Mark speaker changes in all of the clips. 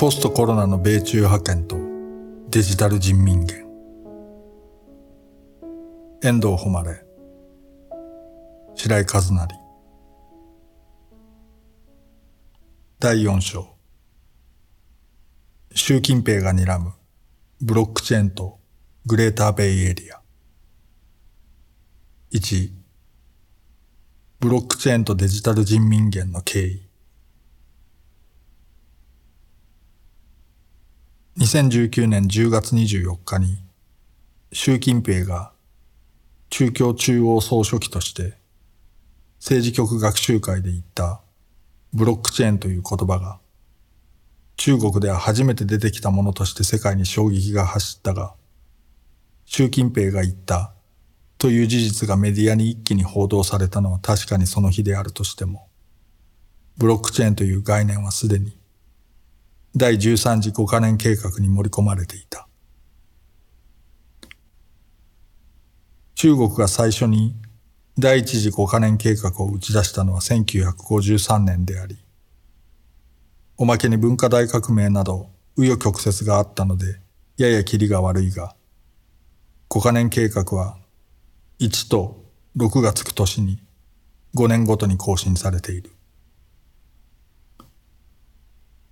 Speaker 1: ポストコロナの米中覇権とデジタル人民元。遠藤誉。れ白井和成。第四章。習近平が睨む。ブロックチェーンとグレーターベイエリア。1ブロックチェーンとデジタル人民元の経緯。2019年10月24日に習近平が中共中央総書記として政治局学習会で言ったブロックチェーンという言葉が中国では初めて出てきたものとして世界に衝撃が走ったが習近平が言ったという事実がメディアに一気に報道されたのは確かにその日であるとしてもブロックチェーンという概念はすでに第13次5カ年計画に盛り込まれていた。中国が最初に第一次5カ年計画を打ち出したのは1953年であり、おまけに文化大革命など紆余曲折があったので、ややキリが悪いが、5カ年計画は1と6がつく年に5年ごとに更新されている。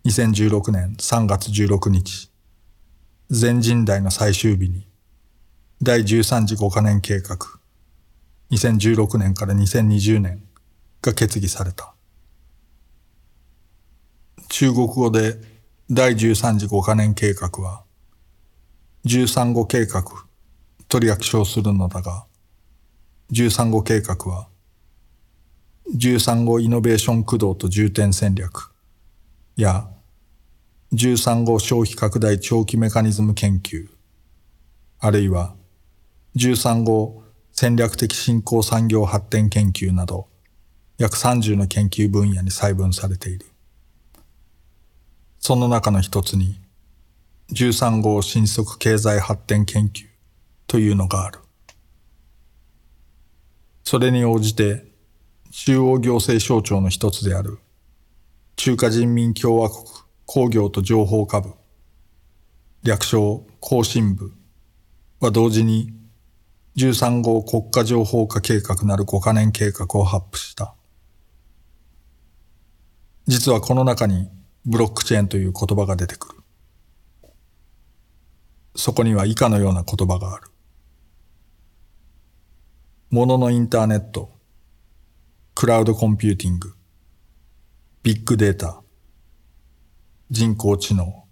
Speaker 1: 2016年3月16日、全人代の最終日に、第13次5カ年計画、2016年から2020年が決議された。中国語で第13次5カ年計画は、13号計画と略称するのだが、13号計画は、13号イノベーション駆動と重点戦略や13号消費拡大長期メカニズム研究、あるいは13号戦略的振興産業発展研究など約30の研究分野に細分されている。その中の一つに13号新速経済発展研究というのがある。それに応じて中央行政省庁の一つである中華人民共和国工業と情報科部、略称工信部は同時に13号国家情報化計画なる5カ年計画を発布した。実はこの中にブロックチェーンという言葉が出てくる。そこには以下のような言葉がある。モノのインターネット、クラウドコンピューティング、ビッグデータ、人工知能、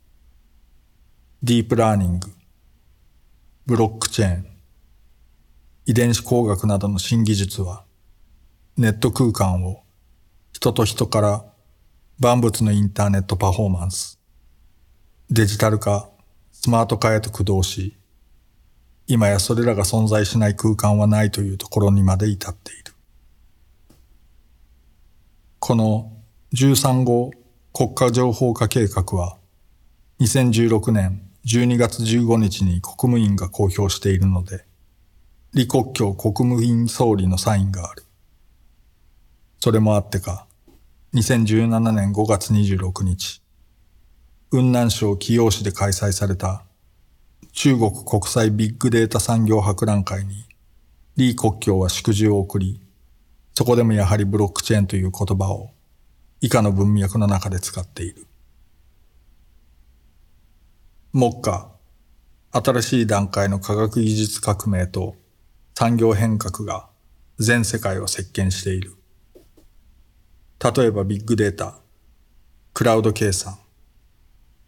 Speaker 1: ディープラーニング、ブロックチェーン、遺伝子工学などの新技術は、ネット空間を人と人から万物のインターネットパフォーマンス、デジタル化、スマート化へと駆動し、今やそれらが存在しない空間はないというところにまで至っている。この13号国家情報化計画は2016年12月15日に国務院が公表しているので、李克強国務院総理のサインがある。それもあってか、2017年5月26日、雲南省貴陽市で開催された中国国際ビッグデータ産業博覧会に李克強は祝辞を送り、そこでもやはりブロックチェーンという言葉を以下の文脈の中で使っている。目下、新しい段階の科学技術革命と産業変革が全世界を席巻している。例えばビッグデータ、クラウド計算、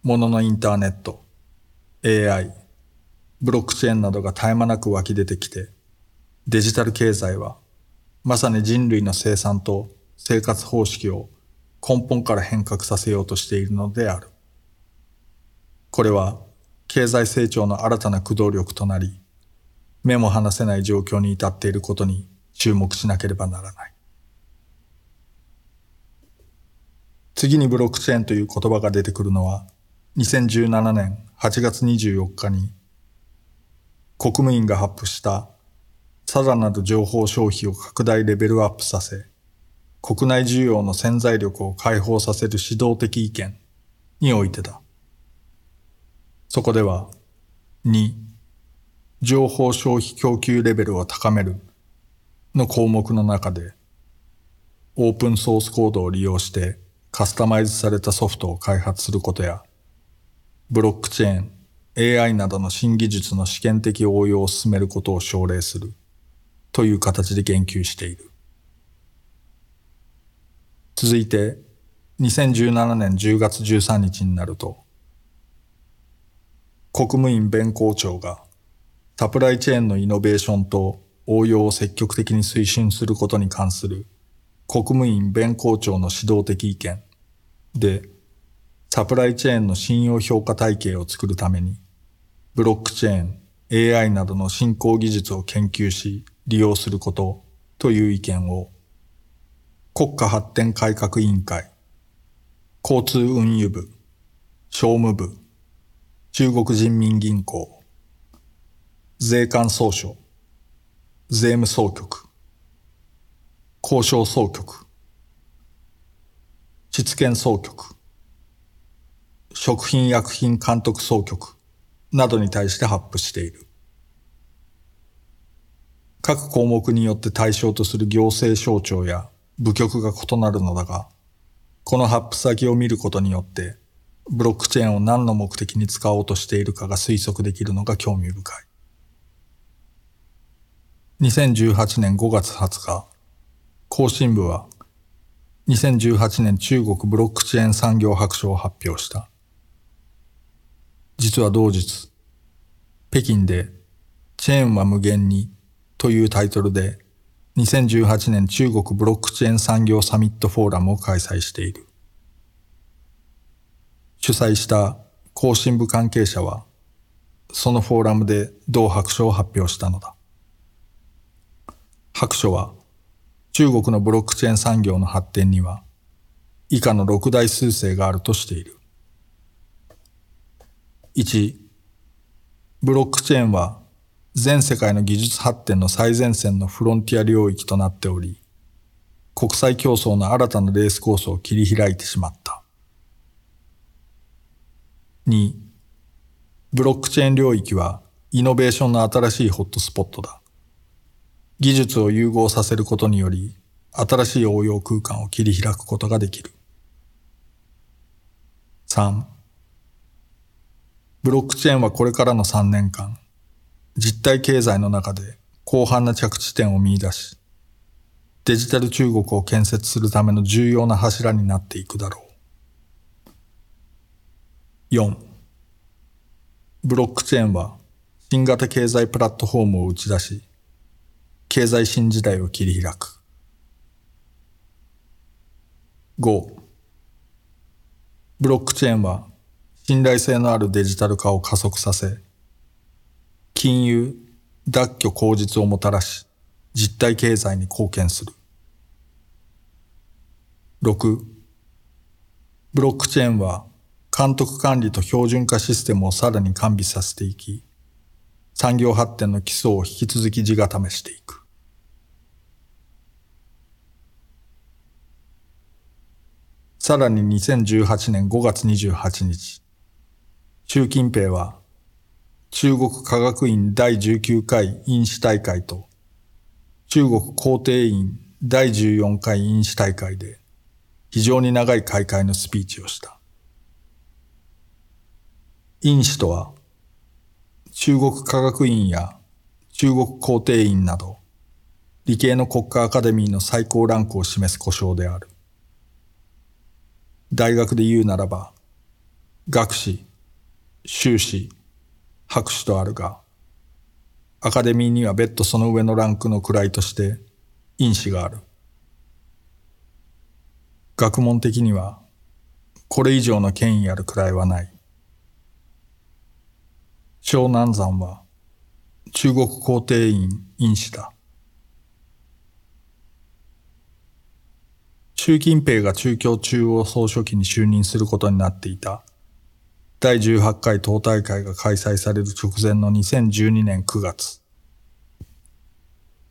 Speaker 1: 物のインターネット、AI、ブロックチェーンなどが絶え間なく湧き出てきて、デジタル経済はまさに人類の生産と生活方式を根本から変革させようとしているのである。これは経済成長の新たな駆動力となり、目も離せない状況に至っていることに注目しなければならない。次にブロックチェーンという言葉が出てくるのは、2017年8月24日に国務院が発布したさらなる情報消費を拡大レベルアップさせ、国内需要の潜在力を解放させる指導的意見においてだ。そこでは、2、情報消費供給レベルを高めるの項目の中で、オープンソースコードを利用してカスタマイズされたソフトを開発することや、ブロックチェーン、AI などの新技術の試験的応用を進めることを奨励するという形で言及している。続いて、2017年10月13日になると、国務院弁公庁がサプライチェーンのイノベーションと応用を積極的に推進することに関する国務院弁公庁の指導的意見で、サプライチェーンの信用評価体系を作るために、ブロックチェーン、AI などの新興技術を研究し、利用することという意見を、国家発展改革委員会、交通運輸部、商務部、中国人民銀行、税関総署、税務総局、交渉総局、質検総局、食品薬品監督総局などに対して発布している。各項目によって対象とする行政省庁や部局が異なるのだが、この発布先を見ることによって、ブロックチェーンを何の目的に使おうとしているかが推測できるのが興味深い。2018年5月20日、更新部は2018年中国ブロックチェーン産業白書を発表した。実は同日、北京でチェーンは無限にというタイトルで2018年中国ブロックチェーン産業サミットフォーラムを開催している。主催した更新部関係者は、そのフォーラムで同白書を発表したのだ。白書は、中国のブロックチェーン産業の発展には、以下の六大数勢があるとしている。1、ブロックチェーンは全世界の技術発展の最前線のフロンティア領域となっており、国際競争の新たなレースコースを切り開いてしまった。2、ブロックチェーン領域はイノベーションの新しいホットスポットだ。技術を融合させることにより、新しい応用空間を切り開くことができる。3、ブロックチェーンはこれからの3年間、実体経済の中で広範な着地点を見出し、デジタル中国を建設するための重要な柱になっていくだろう。4. ブロックチェーンは新型経済プラットフォームを打ち出し、経済新時代を切り開く。5. ブロックチェーンは信頼性のあるデジタル化を加速させ、金融、脱居口実をもたらし、実体経済に貢献する。6. ブロックチェーンは監督管理と標準化システムをさらに完備させていき、産業発展の基礎を引き続き地固めしていく。さらに2018年5月28日、習近平は中国科学院第19回飲酒大会と中国皇帝院第14回飲酒大会で非常に長い開会のスピーチをした。飲酒とは中国科学院や中国皇帝院など理系の国家アカデミーの最高ランクを示す故障である。大学で言うならば、学士、修士、博士とあるが、アカデミーには別途その上のランクの位として因子がある。学問的には、これ以上の権威ある位はない。小南山は、中国皇帝院因子だ。習近平が中共中央総書記に就任することになっていた第18回党大会が開催される直前の2012年9月、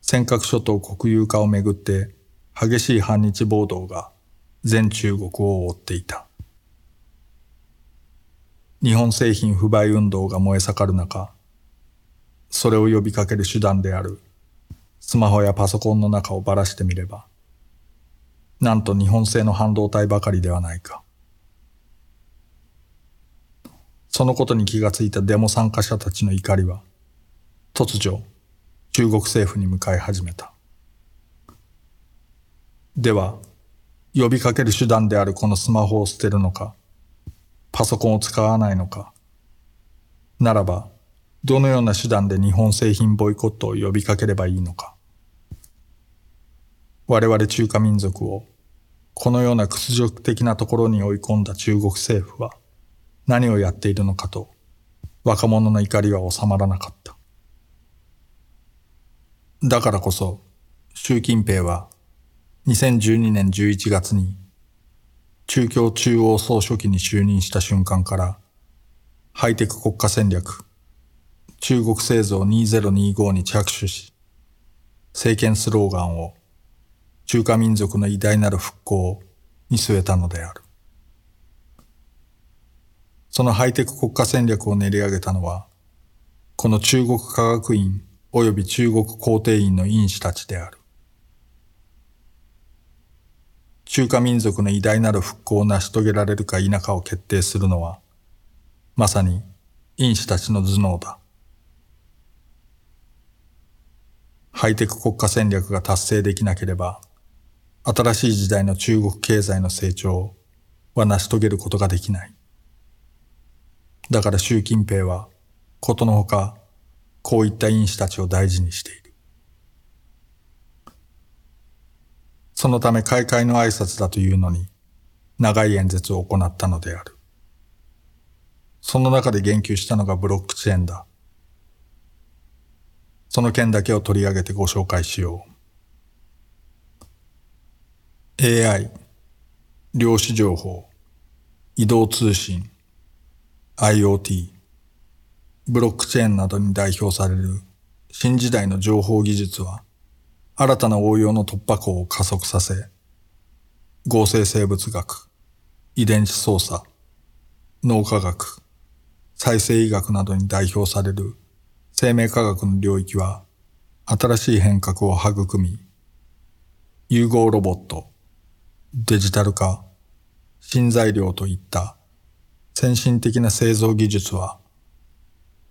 Speaker 1: 尖閣諸島国有化をめぐって激しい反日暴動が全中国を覆っていた。日本製品不買運動が燃え盛る中、それを呼びかける手段であるスマホやパソコンの中をばらしてみれば、なんと日本製の半導体ばかりではないか。そのことに気がついたデモ参加者たちの怒りは、突如、中国政府に向かい始めた。では、呼びかける手段であるこのスマホを捨てるのか、パソコンを使わないのか。ならば、どのような手段で日本製品ボイコットを呼びかければいいのか。我々中華民族をこのような屈辱的なところに追い込んだ中国政府は何をやっているのかと若者の怒りは収まらなかった。だからこそ習近平は2012年11月に中共中央総書記に就任した瞬間からハイテク国家戦略中国製造2025に着手し政権スローガンを中華民族の偉大なる復興に据えたのである。そのハイテク国家戦略を練り上げたのは、この中国科学院及び中国皇帝院の院士たちである。中華民族の偉大なる復興を成し遂げられるか否かを決定するのは、まさに因子たちの頭脳だ。ハイテク国家戦略が達成できなければ、新しい時代の中国経済の成長は成し遂げることができない。だから習近平は、ことのほか、こういった因子たちを大事にしている。そのため開会の挨拶だというのに、長い演説を行ったのである。その中で言及したのがブロックチェーンだ。その件だけを取り上げてご紹介しよう。AI、量子情報、移動通信、IoT、ブロックチェーンなどに代表される新時代の情報技術は、新たな応用の突破口を加速させ、合成生物学、遺伝子操作、脳科学、再生医学などに代表される生命科学の領域は新しい変革を育み、融合ロボット、デジタル化、新材料といった先進的な製造技術は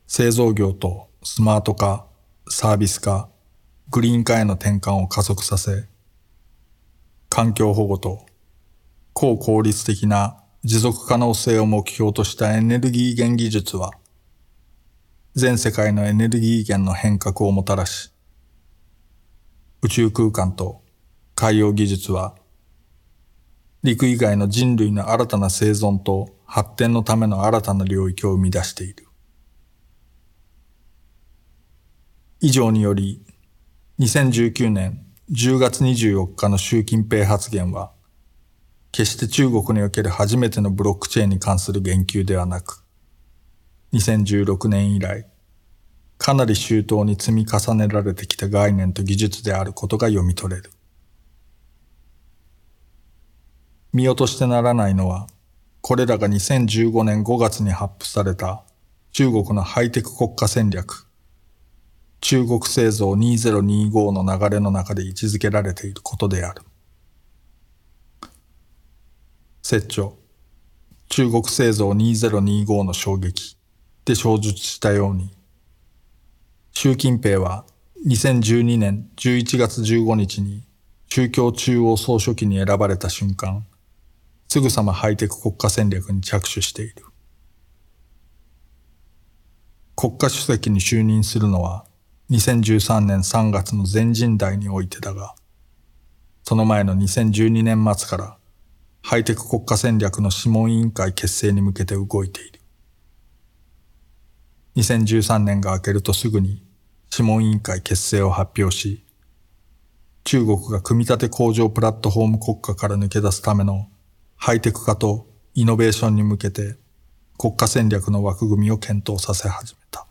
Speaker 1: 製造業とスマート化、サービス化、グリーン化への転換を加速させ、環境保護と高効率的な持続可能性を目標としたエネルギー源技術は、全世界のエネルギー源の変革をもたらし、宇宙空間と海洋技術は、陸以外の人類の新たな生存と発展のための新たな領域を生み出している。以上により、2019年10月24日の習近平発言は、決して中国における初めてのブロックチェーンに関する言及ではなく、2016年以来、かなり周到に積み重ねられてきた概念と技術であることが読み取れる。見落としてならないのは、これらが2015年5月に発布された中国のハイテク国家戦略中国製造2025の流れの中で位置づけられていることである。説長、中国製造2025の衝撃で小述したように、習近平は2012年11月15日に中共中央総書記に選ばれた瞬間、すぐさまハイテク国家戦略に着手している。国家主席に就任するのは2013年3月の全人代においてだが、その前の2012年末からハイテク国家戦略の諮問委員会結成に向けて動いている。2013年が明けるとすぐに諮問委員会結成を発表し、中国が組み立て工場プラットフォーム国家から抜け出すためのハイテク化とイノベーションに向けて国家戦略の枠組みを検討させ始めた。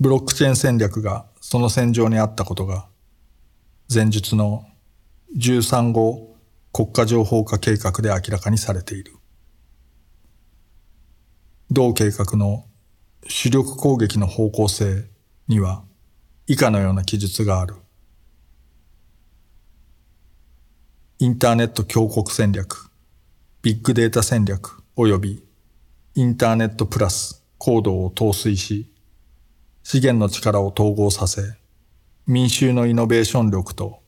Speaker 1: ブロックチェーン戦略がその戦場にあったことが、前述の13号国家情報化計画で明らかにされている。同計画の主力攻撃の方向性には以下のような記述がある。インターネット強国戦略、ビッグデータ戦略及びインターネットプラスコードを統帥し、資源の力を統合させ、民衆のイノベーション力と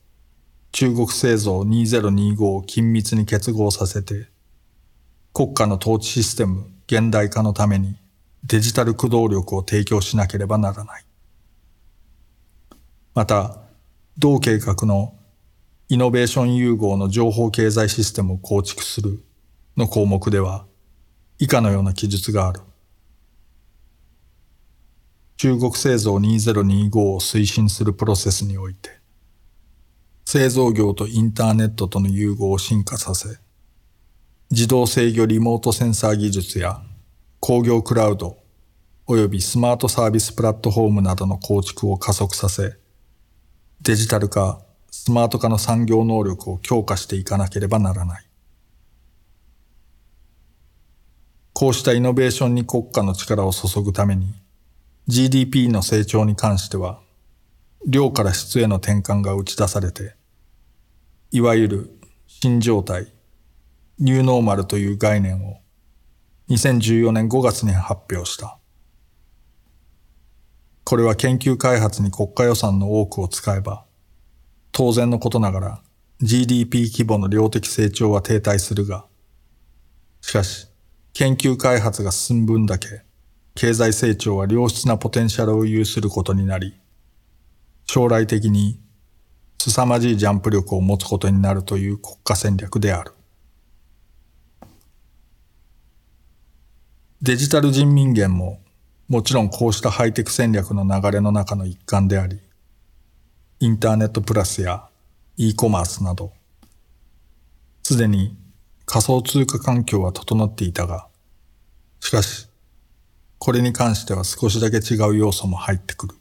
Speaker 1: 中国製造2025を緊密に結合させて、国家の統治システム現代化のためにデジタル駆動力を提供しなければならない。また、同計画のイノベーション融合の情報経済システムを構築するの項目では、以下のような記述がある。中国製造2025を推進するプロセスにおいて、製造業とインターネットとの融合を進化させ、自動制御リモートセンサー技術や工業クラウド及びスマートサービスプラットフォームなどの構築を加速させ、デジタル化、スマート化の産業能力を強化していかなければならない。こうしたイノベーションに国家の力を注ぐために、GDP の成長に関しては、量から質への転換が打ち出されて、いわゆる新状態、ニューノーマルという概念を2014年5月に発表した。これは研究開発に国家予算の多くを使えば、当然のことながら GDP 規模の量的成長は停滞するが、しかし研究開発が進む分だけ経済成長は良質なポテンシャルを有することになり、将来的に凄まじいジャンプ力を持つことになるという国家戦略である。デジタル人民元ももちろんこうしたハイテク戦略の流れの中の一環であり、インターネットプラスや e コマースなど、すでに仮想通貨環境は整っていたが、しかしこれに関しては少しだけ違う要素も入ってくる。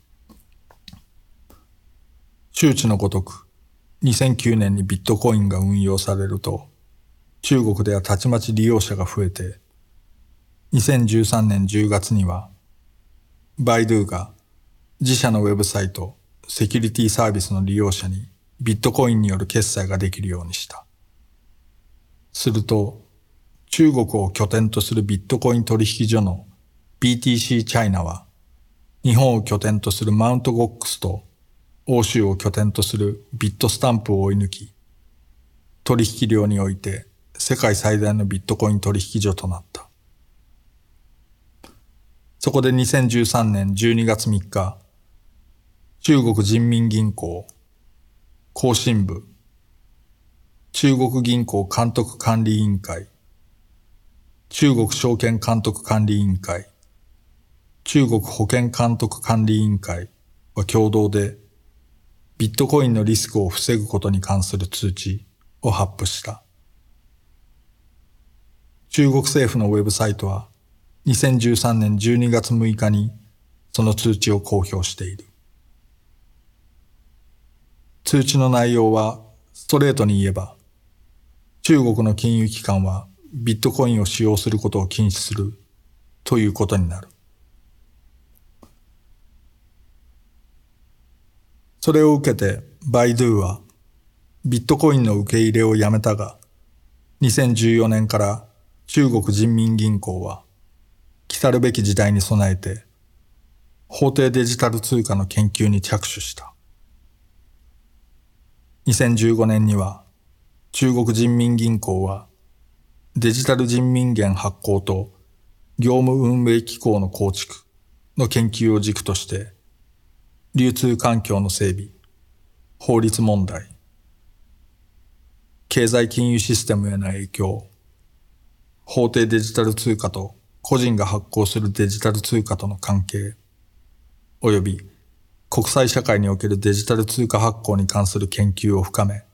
Speaker 1: 周知のごとく、2009年にビットコインが運用されると、中国ではたちまち利用者が増えて、2013年10月には、バイドゥが自社のウェブサイト、セキュリティサービスの利用者にビットコインによる決済ができるようにした。すると、中国を拠点とするビットコイン取引所の BTC チャイナは、日本を拠点とするマウントゴックスと欧州を拠点とするビットスタンプを追い抜き、取引量において世界最大のビットコイン取引所となった。そこで2013年12月3日、中国人民銀行、工信部、中国銀行監督管理委員会、中国証券監督管理委員会、中国保険監督管理委員会は共同でビットコインのリスクを防ぐことに関する通知を発布した。中国政府のウェブサイトは2013年12月6日にその通知を公表している。通知の内容はストレートに言えば中国の金融機関はビットコインを使用することを禁止するということになる。それを受けて、バイドゥは、ビットコインの受け入れをやめたが、2014年から中国人民銀行は、来たるべき時代に備えて、法定デジタル通貨の研究に着手した。2015年には、中国人民銀行は、デジタル人民元発行と業務運営機構の構築の研究を軸として、流通環境の整備、法律問題、経済金融システムへの影響、法定デジタル通貨と個人が発行するデジタル通貨との関係、及び国際社会におけるデジタル通貨発行に関する研究を深め、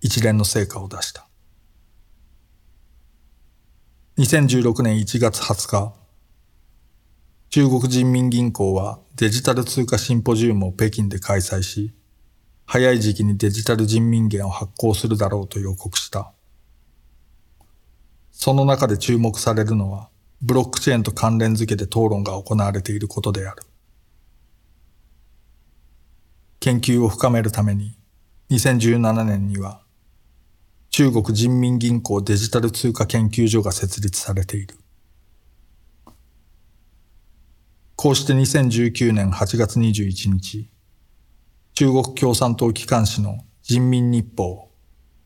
Speaker 1: 一連の成果を出した。2016年1月20日、中国人民銀行はデジタル通貨シンポジウムを北京で開催し、早い時期にデジタル人民元を発行するだろうと予告した。その中で注目されるのはブロックチェーンと関連づけて討論が行われていることである。研究を深めるために2017年には中国人民銀行デジタル通貨研究所が設立されている。こうして2019年8月21日、中国共産党機関紙の人民日報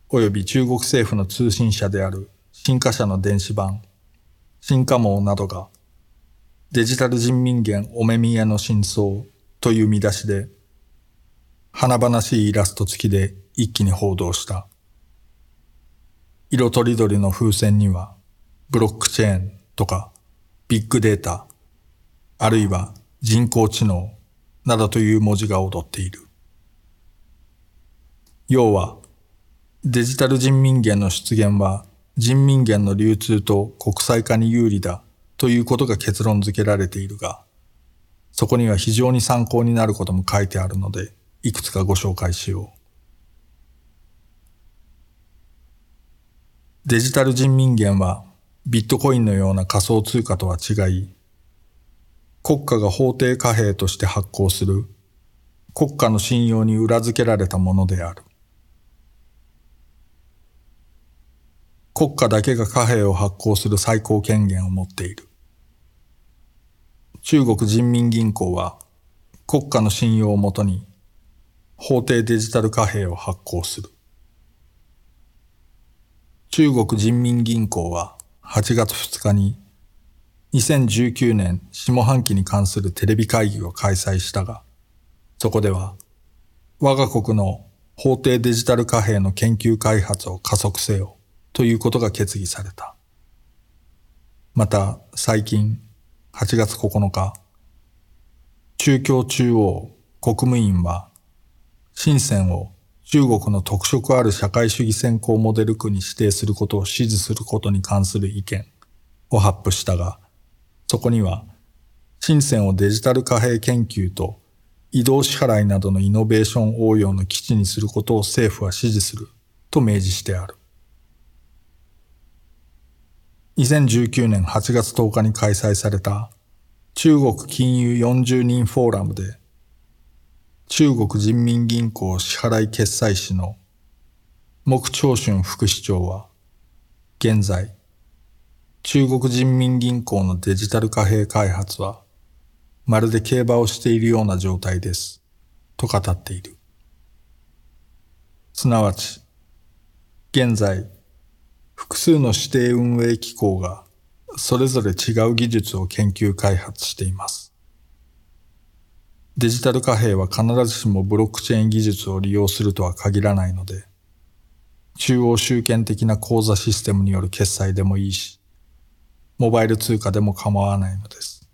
Speaker 1: 及び中国政府の通信社である新華社の電子版、新華網などがデジタル人民元お目見えの真相という見出しで華々しいイラスト付きで一気に報道した。色とりどりの風船には、ブロックチェーンとか、ビッグデータ、あるいは人工知能などという文字が踊っている。要は、デジタル人民元の出現は人民元の流通と国際化に有利だということが結論付けられているが、そこには非常に参考になることも書いてあるので、いくつかご紹介しよう。デジタル人民元はビットコインのような仮想通貨とは違い、国家が法定貨幣として発行する国家の信用に裏付けられたものである。国家だけが貨幣を発行する最高権限を持っている。中国人民銀行は国家の信用をもとに法定デジタル貨幣を発行する。中国人民銀行は8月2日に2019年下半期に関するテレビ会議を開催したが、そこでは我が国の法定デジタル貨幣の研究開発を加速せよということが決議された。また最近8月9日、中共中央国務院は深センを中国の特色ある社会主義先行モデル区に指定することを支持することに関する意見を発布したが、そこには、深センをデジタル貨幣研究と移動支払いなどのイノベーション応用の基地にすることを政府は支持すると明示してある。2019年8月10日に開催された中国金融40人フォーラムで中国人民銀行支払い決済士の木長春副市長は、現在、中国人民銀行のデジタル貨幣開発は、まるで競馬をしているような状態です、と語っている。すなわち、現在、複数の指定運営機構がそれぞれ違う技術を研究開発しています。デジタル貨幣は必ずしもブロックチェーン技術を利用するとは限らないので、中央集権的な口座システムによる決済でもいいし、モバイル通貨でも構わないのです。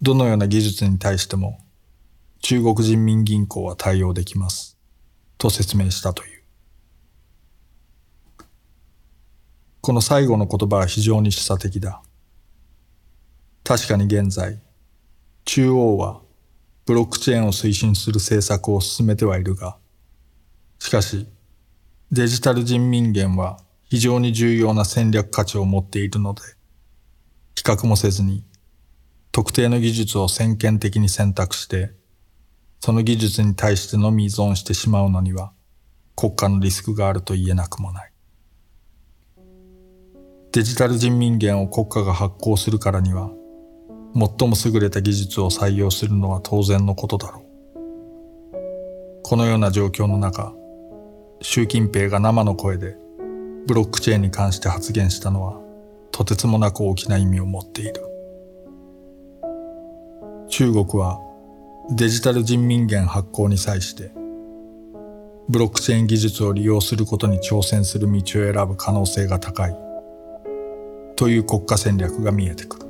Speaker 1: どのような技術に対しても、中国人民銀行は対応できます。と説明したという。この最後の言葉は非常に示唆的だ。確かに現在、中央はブロックチェーンを推進する政策を進めてはいるが、しかし、デジタル人民元は非常に重要な戦略価値を持っているので、比較もせずに、特定の技術を先見的に選択して、その技術に対してのみ依存してしまうのには、国家のリスクがあると言えなくもない。デジタル人民元を国家が発行するからには、最も優れた技術を採用するのは当然のことだろう。このような状況の中、習近平が生の声でブロックチェーンに関して発言したのはとてつもなく大きな意味を持っている。中国はデジタル人民元発行に際してブロックチェーン技術を利用することに挑戦する道を選ぶ可能性が高いという国家戦略が見えてくる。